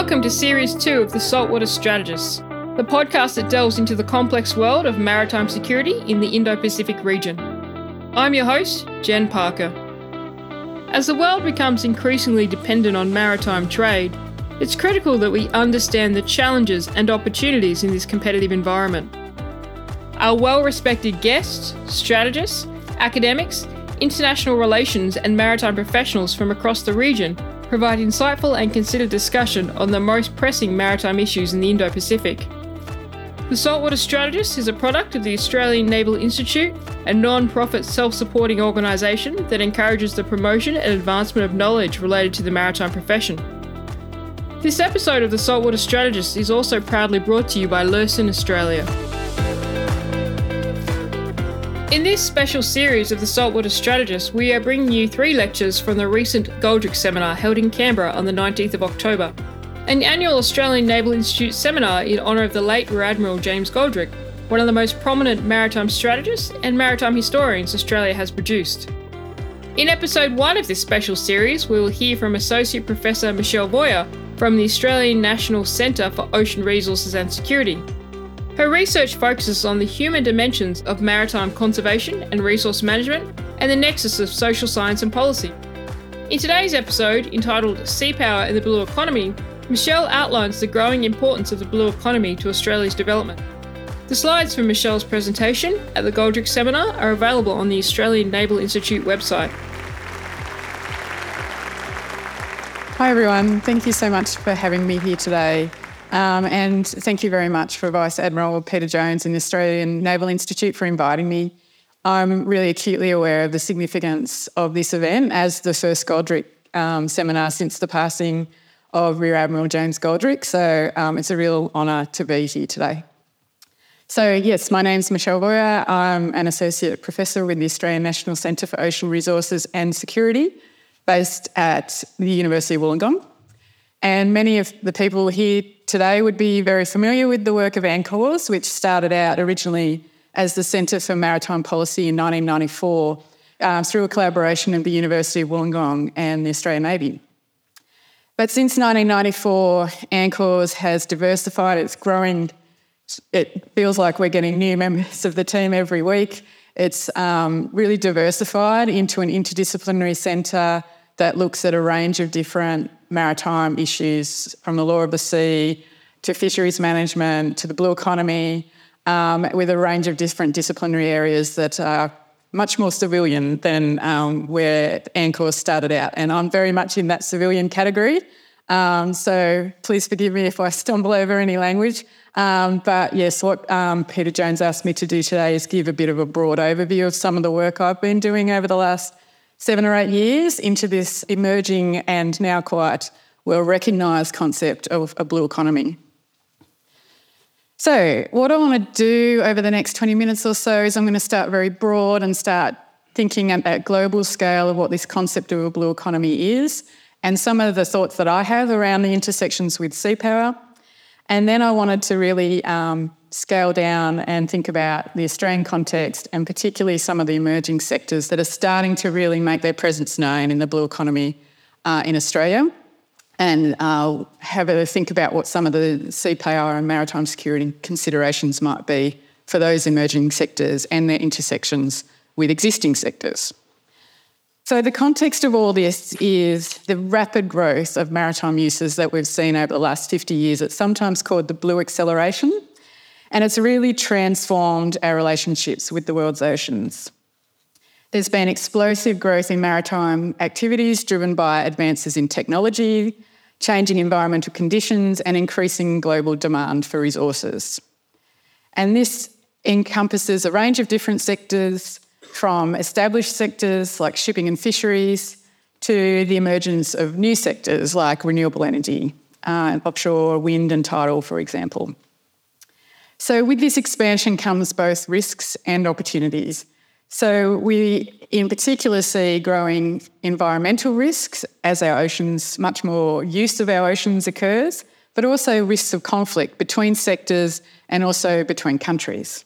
Welcome to Series 2 of The Saltwater Strategists, the podcast that delves into the complex world of maritime security in the Indo Pacific region. I'm your host, Jen Parker. As the world becomes increasingly dependent on maritime trade, it's critical that we understand the challenges and opportunities in this competitive environment. Our well respected guests, strategists, academics, international relations, and maritime professionals from across the region provide insightful and considered discussion on the most pressing maritime issues in the Indo Pacific. The Saltwater Strategist is a product of the Australian Naval Institute, a non profit self supporting organisation that encourages the promotion and advancement of knowledge related to the maritime profession. This episode of the Saltwater Strategist is also proudly brought to you by Luerssen Australia. In this special series of the Saltwater Strategist, we are bringing you three lectures from the recent Goldrick seminar held in Canberra on the 19th of October, an annual Australian Naval Institute seminar in honour of the late Rear Admiral James Goldrick, one of the most prominent maritime strategists and maritime historians Australia has produced. In episode one of this special series, we will hear from Associate Professor Michelle Voyer from the Australian National Centre for Ocean Resources and Security, her research focuses on the human dimensions of maritime conservation and resource management and the nexus of social science and policy. In today's episode, entitled Sea Power and the Blue Economy, Michelle outlines the growing importance of the blue economy to Australia's development. The slides from Michelle's presentation at the Goldrick seminar are available on the Australian Naval Institute website. Hi everyone, thank you so much for having me here today. Um, and thank you very much for Vice Admiral Peter Jones and the Australian Naval Institute for inviting me. I'm really acutely aware of the significance of this event as the first Goldrick um, seminar since the passing of Rear Admiral James Goldrick. So um, it's a real honour to be here today. So, yes, my name's Michelle Voyer. I'm an Associate Professor with the Australian National Centre for Ocean Resources and Security, based at the University of Wollongong. And many of the people here today would be very familiar with the work of ANCORS, which started out originally as the Centre for Maritime Policy in 1994 uh, through a collaboration of the University of Wollongong and the Australian Navy. But since 1994, ANCORS has diversified, it's growing. It feels like we're getting new members of the team every week. It's um, really diversified into an interdisciplinary centre that looks at a range of different maritime issues from the law of the sea to fisheries management to the blue economy, um, with a range of different disciplinary areas that are much more civilian than um, where ANCORS started out. And I'm very much in that civilian category. Um, so please forgive me if I stumble over any language. Um, but yes, what um, Peter Jones asked me to do today is give a bit of a broad overview of some of the work I've been doing over the last seven or eight years into this emerging and now quite well recognised concept of a blue economy. So, what I want to do over the next 20 minutes or so is I'm going to start very broad and start thinking at global scale of what this concept of a blue economy is and some of the thoughts that I have around the intersections with sea power. And then I wanted to really um, scale down and think about the Australian context and particularly some of the emerging sectors that are starting to really make their presence known in the blue economy uh, in Australia and uh, have a think about what some of the sea power and maritime security considerations might be for those emerging sectors and their intersections with existing sectors. So, the context of all this is the rapid growth of maritime uses that we've seen over the last 50 years. It's sometimes called the blue acceleration. And it's really transformed our relationships with the world's oceans. There's been explosive growth in maritime activities driven by advances in technology, changing environmental conditions, and increasing global demand for resources. And this encompasses a range of different sectors, from established sectors like shipping and fisheries to the emergence of new sectors like renewable energy, uh, offshore wind and tidal, for example. So, with this expansion comes both risks and opportunities. So, we in particular see growing environmental risks as our oceans, much more use of our oceans occurs, but also risks of conflict between sectors and also between countries.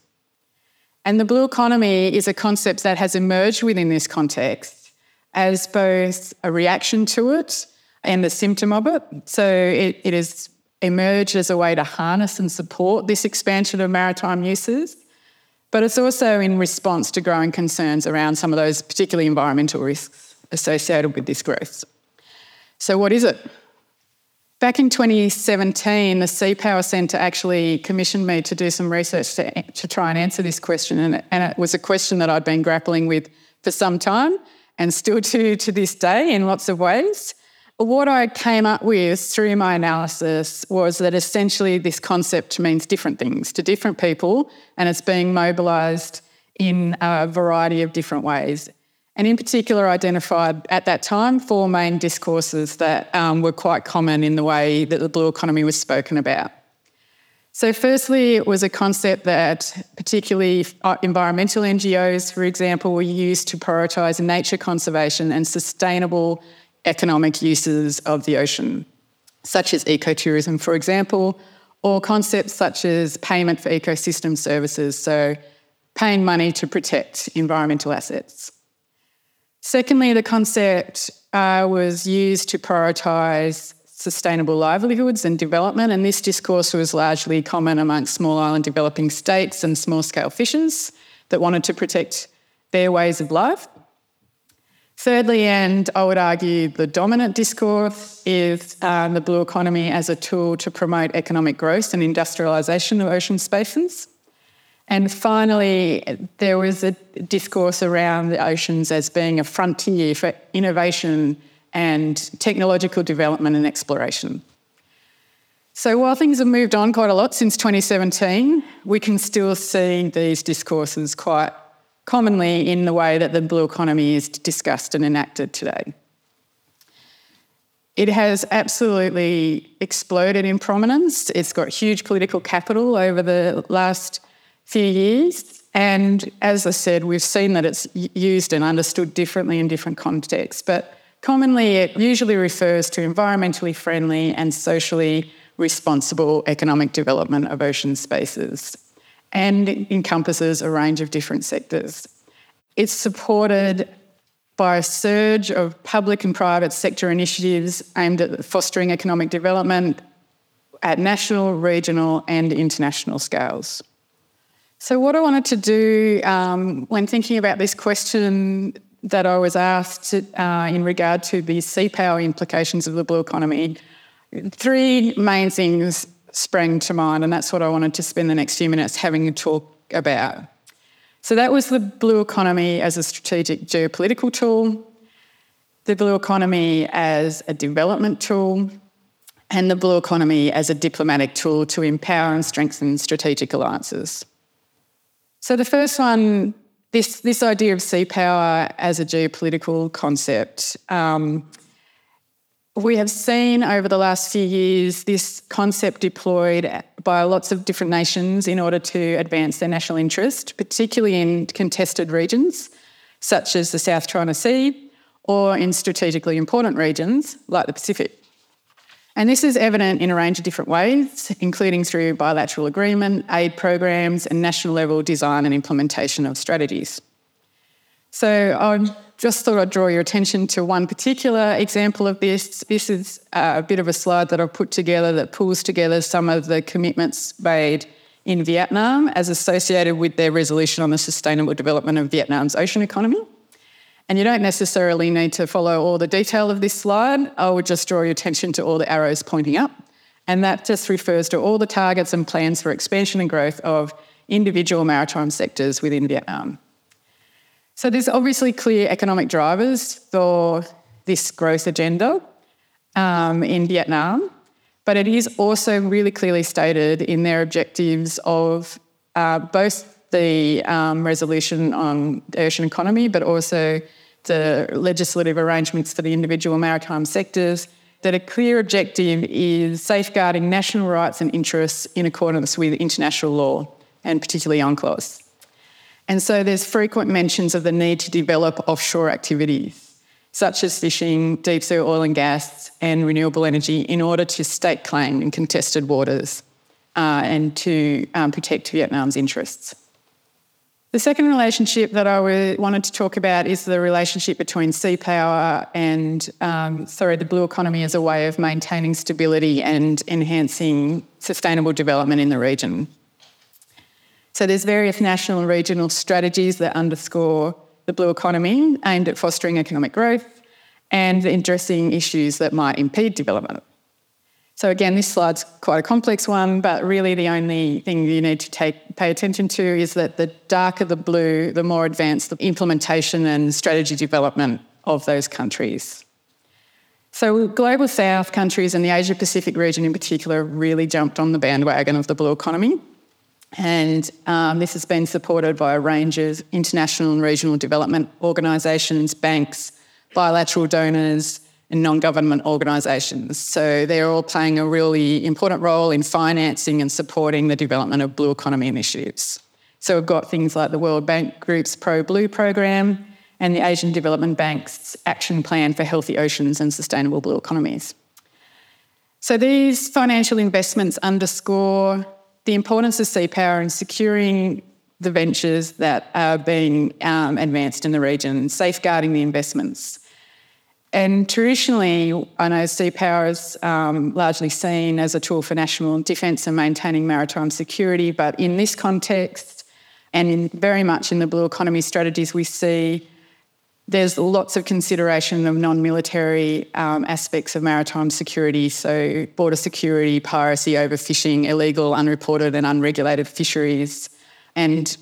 And the blue economy is a concept that has emerged within this context as both a reaction to it and the symptom of it. So it, it has emerged as a way to harness and support this expansion of maritime uses. But it's also in response to growing concerns around some of those particularly environmental risks associated with this growth. So, what is it? Back in 2017, the Sea Power Centre actually commissioned me to do some research to, to try and answer this question. And, and it was a question that I'd been grappling with for some time and still do to this day in lots of ways. What I came up with through my analysis was that essentially this concept means different things to different people and it's being mobilised in a variety of different ways and in particular identified at that time four main discourses that um, were quite common in the way that the blue economy was spoken about. So, firstly, it was a concept that particularly uh, environmental NGOs, for example, were used to prioritise nature conservation and sustainable economic uses of the ocean, such as ecotourism, for example, or concepts such as payment for ecosystem services, so paying money to protect environmental assets. Secondly, the concept uh, was used to prioritise sustainable livelihoods and development, and this discourse was largely common amongst small island developing states and small scale fishers that wanted to protect their ways of life. Thirdly, and I would argue the dominant discourse, is um, the blue economy as a tool to promote economic growth and industrialisation of ocean spaces. And finally, there was a discourse around the oceans as being a frontier for innovation and technological development and exploration. So, while things have moved on quite a lot since 2017, we can still see these discourses quite commonly in the way that the blue economy is discussed and enacted today. It has absolutely exploded in prominence. It's got huge political capital over the last few years. And as I said, we've seen that it's used and understood differently in different contexts. But commonly, it usually refers to environmentally friendly and socially responsible economic development of ocean spaces and encompasses a range of different sectors. It's supported by a surge of public and private sector initiatives aimed at fostering economic development at national, regional, and international scales. So, what I wanted to do um, when thinking about this question that I was asked uh, in regard to the sea power implications of the blue economy, three main things sprang to mind, and that's what I wanted to spend the next few minutes having a talk about. So, that was the blue economy as a strategic geopolitical tool, the blue economy as a development tool, and the blue economy as a diplomatic tool to empower and strengthen strategic alliances. So the first one, this this idea of sea power as a geopolitical concept. Um, we have seen over the last few years this concept deployed by lots of different nations in order to advance their national interest, particularly in contested regions such as the South China Sea or in strategically important regions like the Pacific. And this is evident in a range of different ways, including through bilateral agreement, aid programs, and national level design and implementation of strategies. So I just thought I'd draw your attention to one particular example of this. This is a bit of a slide that I've put together that pulls together some of the commitments made in Vietnam as associated with their resolution on the sustainable development of Vietnam's ocean economy. And you don't necessarily need to follow all the detail of this slide. I would just draw your attention to all the arrows pointing up. And that just refers to all the targets and plans for expansion and growth of individual maritime sectors within Vietnam. So there's obviously clear economic drivers for this growth agenda um, in Vietnam, but it is also really clearly stated in their objectives of uh, both the um, resolution on the ocean economy, but also the legislative arrangements for the individual maritime sectors, that a clear objective is safeguarding national rights and interests in accordance with international law, and particularly UNCLOS. And so there's frequent mentions of the need to develop offshore activities, such as fishing, deep sea oil and gas, and renewable energy, in order to stake claim in contested waters uh, and to um, protect Vietnam's interests. The second relationship that I wanted to talk about is the relationship between sea power and, um, sorry, the blue economy as a way of maintaining stability and enhancing sustainable development in the region. So there's various national and regional strategies that underscore the blue economy aimed at fostering economic growth and addressing issues that might impede development. So again, this slide's quite a complex one, but really the only thing you need to take, pay attention to is that the darker the blue, the more advanced the implementation and strategy development of those countries. So global south countries and the Asia Pacific region in particular really jumped on the bandwagon of the blue economy. And um, this has been supported by a range of international and regional development organisations, banks, bilateral donors, and non government organisations. So they're all playing a really important role in financing and supporting the development of blue economy initiatives. So we've got things like the World Bank Group's PROBLUE program and the Asian Development Bank's Action Plan for Healthy Oceans and Sustainable Blue Economies. So these financial investments underscore the importance of sea power in securing the ventures that are being um, advanced in the region, safeguarding the investments. And traditionally, I know sea power is um, largely seen as a tool for national defence and maintaining maritime security, but in this context, and in very much in the blue economy strategies, we see there's lots of consideration of non military um, aspects of maritime security, so border security, piracy, overfishing, illegal, unreported, and unregulated fisheries, and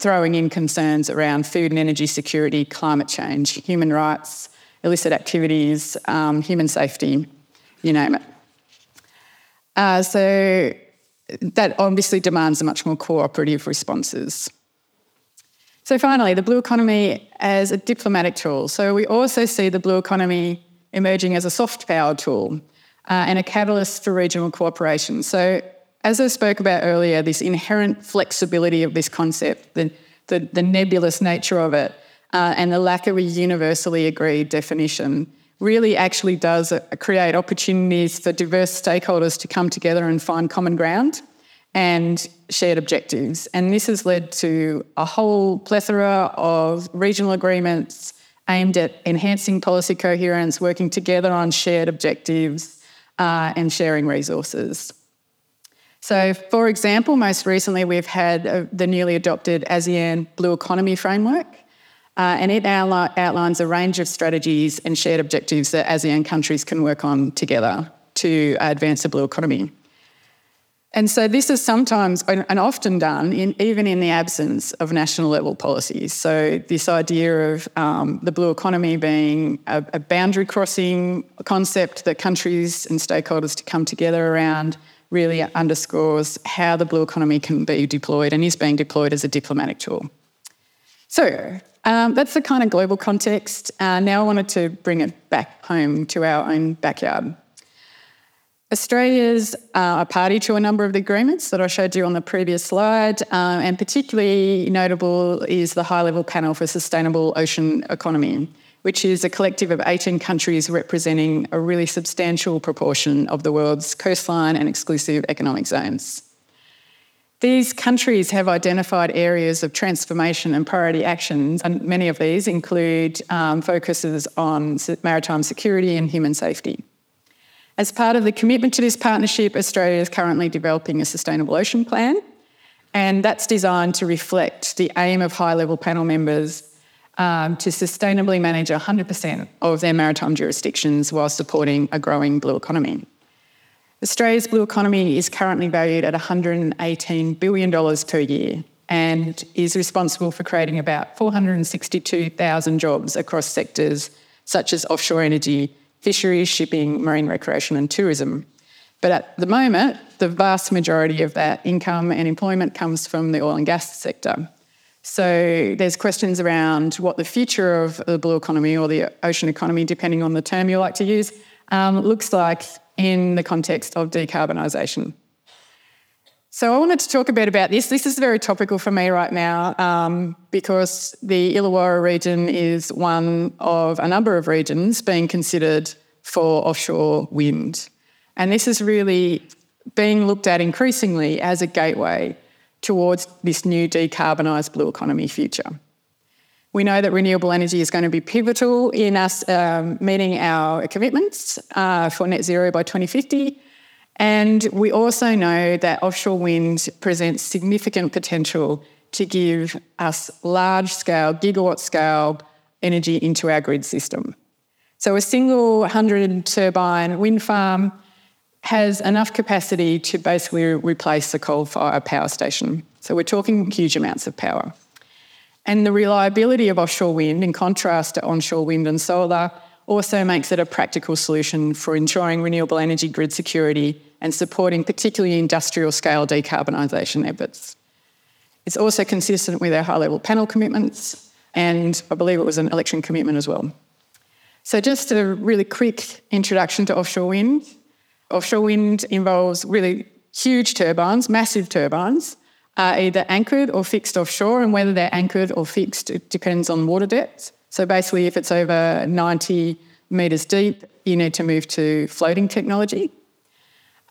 throwing in concerns around food and energy security, climate change, human rights, illicit activities, um, human safety, you name it. Uh, so that obviously demands a much more cooperative responses. So, finally, the blue economy as a diplomatic tool. So, we also see the blue economy emerging as a soft power tool uh, and a catalyst for regional cooperation. So, as I spoke about earlier, this inherent flexibility of this concept, the, the, the nebulous nature of it, uh, and the lack of a universally agreed definition really actually does uh, create opportunities for diverse stakeholders to come together and find common ground and shared objectives. And this has led to a whole plethora of regional agreements aimed at enhancing policy coherence, working together on shared objectives, uh, and sharing resources. So, for example, most recently we've had uh, the newly adopted ASEAN Blue Economy Framework, uh, and it outlines a range of strategies and shared objectives that ASEAN countries can work on together to advance the blue economy. And so this is sometimes and often done in, even in the absence of national level policies. So this idea of um, the blue economy being a, a boundary crossing concept that countries and stakeholders to come together around really underscores how the blue economy can be deployed and is being deployed as a diplomatic tool. So um, that's the kind of global context. Uh, now I wanted to bring it back home to our own backyard. Australia's uh, a party to a number of the agreements that I showed you on the previous slide, uh, and particularly notable is the High Level Panel for Sustainable Ocean Economy, which is a collective of 18 countries representing a really substantial proportion of the world's coastline and exclusive economic zones. These countries have identified areas of transformation and priority actions, and many of these include um, focuses on maritime security and human safety. As part of the commitment to this partnership, Australia is currently developing a sustainable ocean plan, and that's designed to reflect the aim of high level panel members um, to sustainably manage 100% of their maritime jurisdictions while supporting a growing blue economy. Australia's blue economy is currently valued at $118 billion per year and is responsible for creating about 462,000 jobs across sectors such as offshore energy, fisheries, shipping, marine recreation, and tourism. But at the moment, the vast majority of that income and employment comes from the oil and gas sector. So there's questions around what the future of the blue economy or the ocean economy, depending on the term you like to use, um, looks like in the context of decarbonisation. So I wanted to talk a bit about this. This is very topical for me right now um, because the Illawarra region is one of a number of regions being considered for offshore wind. And this is really being looked at increasingly as a gateway towards this new decarbonised blue economy future. We know that renewable energy is going to be pivotal in us um, meeting our commitments uh, for net zero by 2050. And we also know that offshore wind presents significant potential to give us large scale, gigawatt scale energy into our grid system. So a single 100 turbine wind farm has enough capacity to basically replace the coal fired power station. So we're talking huge amounts of power. And the reliability of offshore wind, in contrast to onshore wind and solar, also makes it a practical solution for ensuring renewable energy grid security and supporting particularly industrial scale decarbonisation efforts. It's also consistent with our high level panel commitments, and I believe it was an election commitment as well. So, just a really quick introduction to offshore wind. Offshore wind involves really huge turbines, massive turbines, uh, either anchored or fixed offshore, and whether they're anchored or fixed it depends on water depth. So, basically, if it's over 90 metres deep, you need to move to floating technology.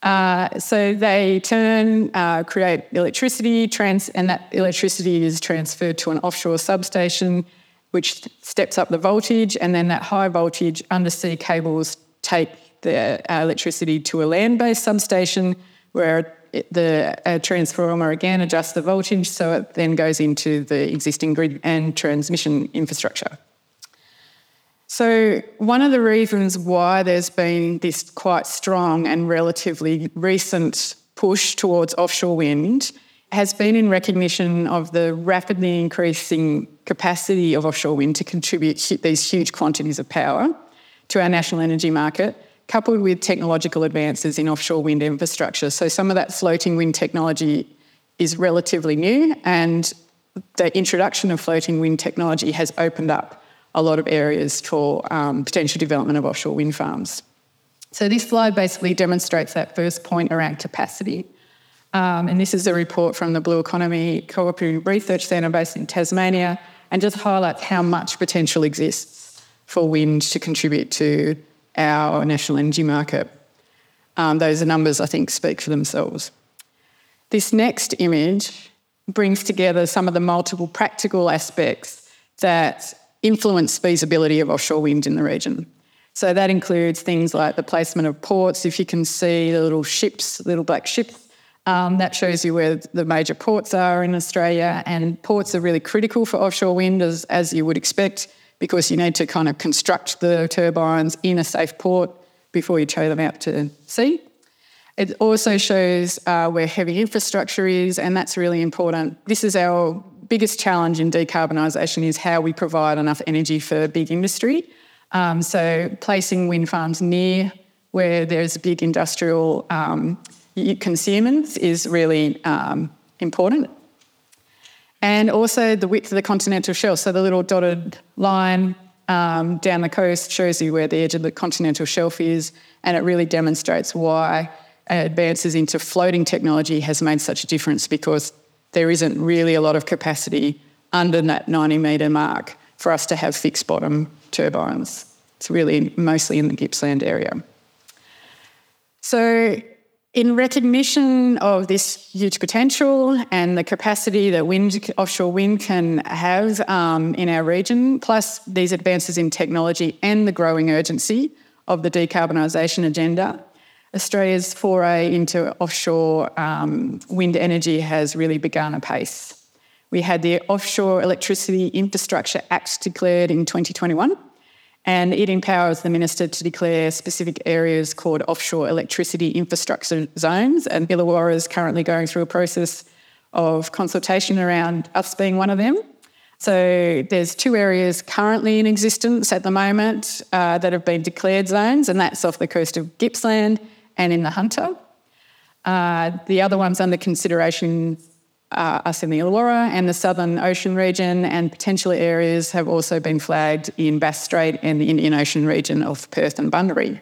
Uh, so they turn, uh, create electricity, trans- and that electricity is transferred to an offshore substation, which steps up the voltage, and then that high voltage undersea cables take the uh, electricity to a land based substation where it, the uh, transformer again adjusts the voltage so it then goes into the existing grid and transmission infrastructure. So, one of the reasons why there's been this quite strong and relatively recent push towards offshore wind has been in recognition of the rapidly increasing capacity of offshore wind to contribute these huge quantities of power to our national energy market, coupled with technological advances in offshore wind infrastructure. So, some of that floating wind technology is relatively new, and the introduction of floating wind technology has opened up a lot of areas for um, potential development of offshore wind farms. So this slide basically demonstrates that first point around capacity. Um, and this is a report from the Blue Economy Cooperative Research Centre based in Tasmania and just highlights how much potential exists for wind to contribute to our national energy market. Um, those numbers, I think, speak for themselves. This next image brings together some of the multiple practical aspects that influence feasibility of offshore wind in the region. So that includes things like the placement of ports. If you can see the little ships, little black ships, um, that shows you where the major ports are in Australia. And ports are really critical for offshore wind, as, as you would expect, because you need to kind of construct the turbines in a safe port before you tow them out to sea. It also shows uh, where heavy infrastructure is, and that's really important. This is our biggest challenge in decarbonisation is how we provide enough energy for big industry. Um, so placing wind farms near where there's big industrial um, consumers is really um, important. And also the width of the continental shelf. So the little dotted line um, down the coast shows you where the edge of the continental shelf is, and it really demonstrates why advances into floating technology has made such a difference because there isn't really a lot of capacity under that 90 metre mark for us to have fixed bottom turbines. It's really mostly in the Gippsland area. So, in recognition of this huge potential and the capacity that wind, offshore wind can have um, in our region, plus these advances in technology and the growing urgency of the decarbonisation agenda, Australia's foray into offshore um, wind energy has really begun apace. We had the Offshore Electricity Infrastructure Act declared in 2021, and it empowers the minister to declare specific areas called offshore electricity infrastructure zones. And Illawarra is currently going through a process of consultation around us being one of them. So there's two areas currently in existence at the moment uh, that have been declared zones, and that's off the coast of Gippsland and in the Hunter. Uh, the other ones under consideration are us in the Illawarra and the Southern Ocean region, and potential areas have also been flagged in Bass Strait and the Indian Ocean region of Perth and Bunbury.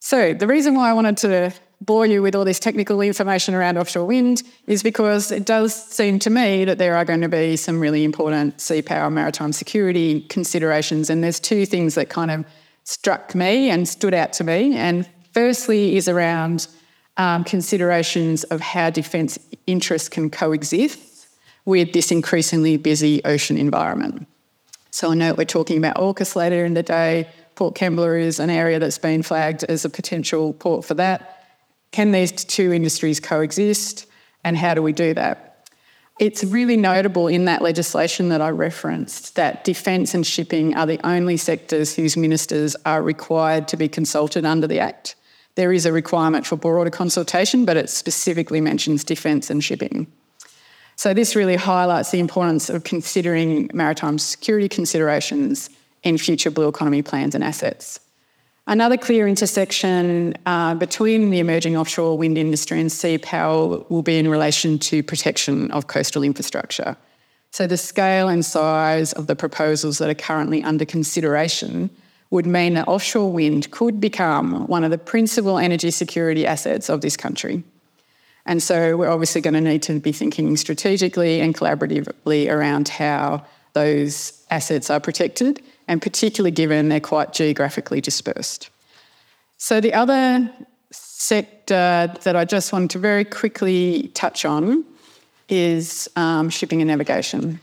So, the reason why I wanted to bore you with all this technical information around offshore wind is because it does seem to me that there are going to be some really important sea power maritime security considerations. And there's two things that kind of struck me and stood out to me. And firstly is around um, considerations of how defence interests can coexist with this increasingly busy ocean environment. So I know we're talking about AUKUS later in the day. Port Kembla is an area that's been flagged as a potential port for that. Can these two industries coexist, and how do we do that? It's really notable in that legislation that I referenced that defence and shipping are the only sectors whose ministers are required to be consulted under the Act. There is a requirement for broader consultation, but it specifically mentions defence and shipping. So, this really highlights the importance of considering maritime security considerations in future blue economy plans and assets. Another clear intersection uh, between the emerging offshore wind industry and sea power will be in relation to protection of coastal infrastructure. So, the scale and size of the proposals that are currently under consideration would mean that offshore wind could become one of the principal energy security assets of this country. And so, we're obviously going to need to be thinking strategically and collaboratively around how those assets are protected and particularly given they're quite geographically dispersed. So, the other sector that I just wanted to very quickly touch on is um, shipping and navigation.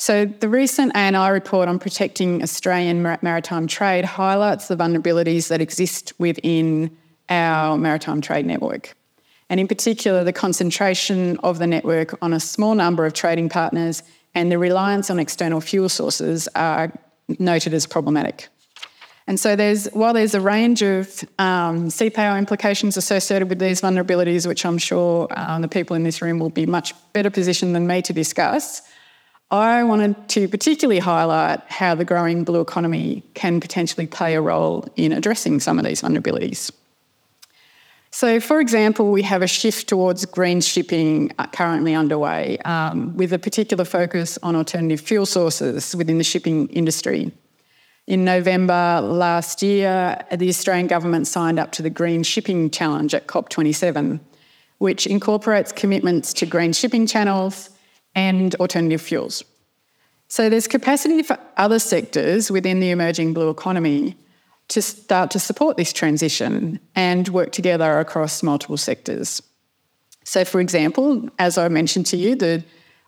So, the recent ANI report on protecting Australian maritime trade highlights the vulnerabilities that exist within our maritime trade network. And in particular, the concentration of the network on a small number of trading partners and the reliance on external fuel sources are noted as problematic. And so there's while there's a range of um, sea implications associated with these vulnerabilities, which I'm sure um, the people in this room will be much better positioned than me to discuss, I wanted to particularly highlight how the growing blue economy can potentially play a role in addressing some of these vulnerabilities. So, for example, we have a shift towards green shipping uh, currently underway, um, with a particular focus on alternative fuel sources within the shipping industry. In November last year, the Australian government signed up to the Green Shipping Challenge at COP27, which incorporates commitments to green shipping channels and alternative fuels. So, there's capacity for other sectors within the emerging blue economy to start to support this transition and work together across multiple sectors. So, for example, as I mentioned to you, the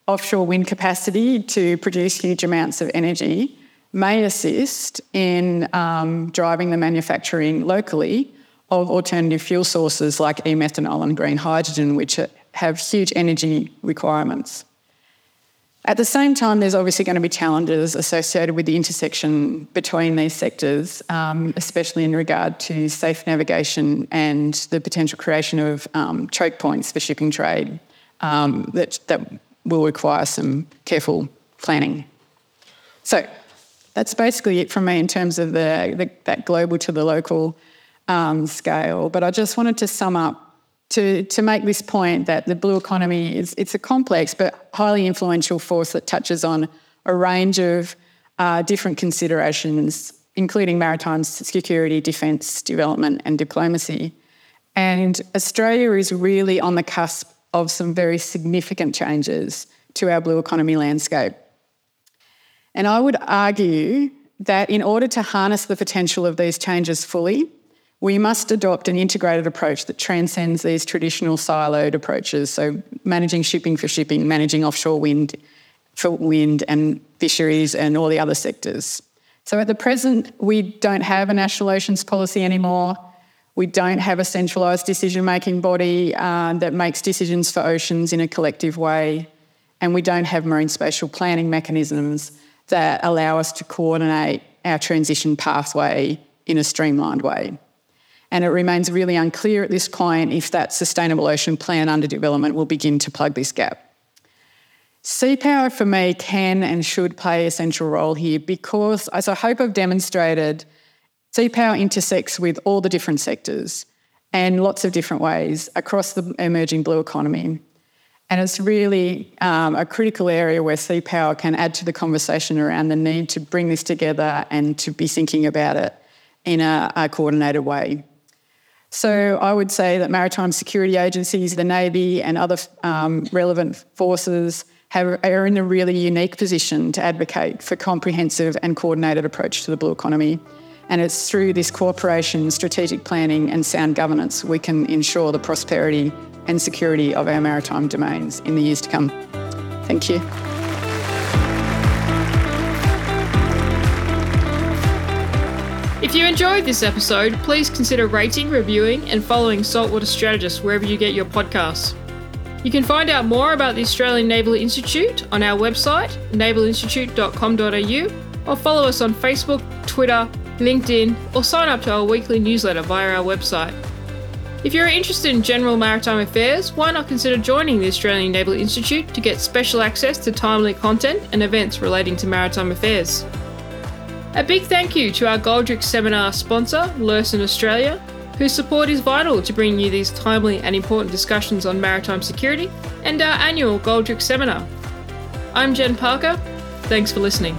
offshore wind capacity to produce huge amounts of energy may assist in um, driving the manufacturing locally of alternative fuel sources like e methanol and green hydrogen, which have huge energy requirements. At the same time, there's obviously going to be challenges associated with the intersection between these sectors, um, especially in regard to safe navigation and the potential creation of um, choke points for shipping trade um, that, that will require some careful planning. So that's basically it from me in terms of the, the that global to the local um, scale. But I just wanted to sum up to, to make this point that the blue economy is it's a complex but highly influential force that touches on a range of uh, different considerations, including maritime security, defence, development, and diplomacy. And Australia is really on the cusp of some very significant changes to our blue economy landscape. And I would argue that in order to harness the potential of these changes fully, we must adopt an integrated approach that transcends these traditional siloed approaches. So, managing shipping for shipping, managing offshore wind for wind and fisheries and all the other sectors. So, at the present, we don't have a national oceans policy anymore. We don't have a centralised decision making body uh, that makes decisions for oceans in a collective way. And we don't have marine spatial planning mechanisms that allow us to coordinate our transition pathway in a streamlined way and it remains really unclear at this point if that sustainable ocean plan under development will begin to plug this gap. Sea power for me can and should play a central role here because, as I hope I've demonstrated, sea power intersects with all the different sectors and lots of different ways across the emerging blue economy. And it's really um, a critical area where sea power can add to the conversation around the need to bring this together and to be thinking about it in a, a coordinated way. So I would say that maritime security agencies, the Navy, and other um, relevant forces have, are in a really unique position to advocate for comprehensive and coordinated approach to the blue economy. And it's through this cooperation, strategic planning, and sound governance we can ensure the prosperity and security of our maritime domains in the years to come. Thank you. If you enjoyed this episode, please consider rating, reviewing, and following Saltwater Strategist wherever you get your podcasts. You can find out more about the Australian Naval Institute on our website, navalinstitute.com.au, or follow us on Facebook, Twitter, LinkedIn, or sign up to our weekly newsletter via our website. If you're interested in general maritime affairs, why not consider joining the Australian Naval Institute to get special access to timely content and events relating to maritime affairs? A big thank you to our Goldrick seminar sponsor, Luerssen Australia, whose support is vital to bring you these timely and important discussions on maritime security, and our annual Goldrick seminar. I'm Jen Parker. Thanks for listening.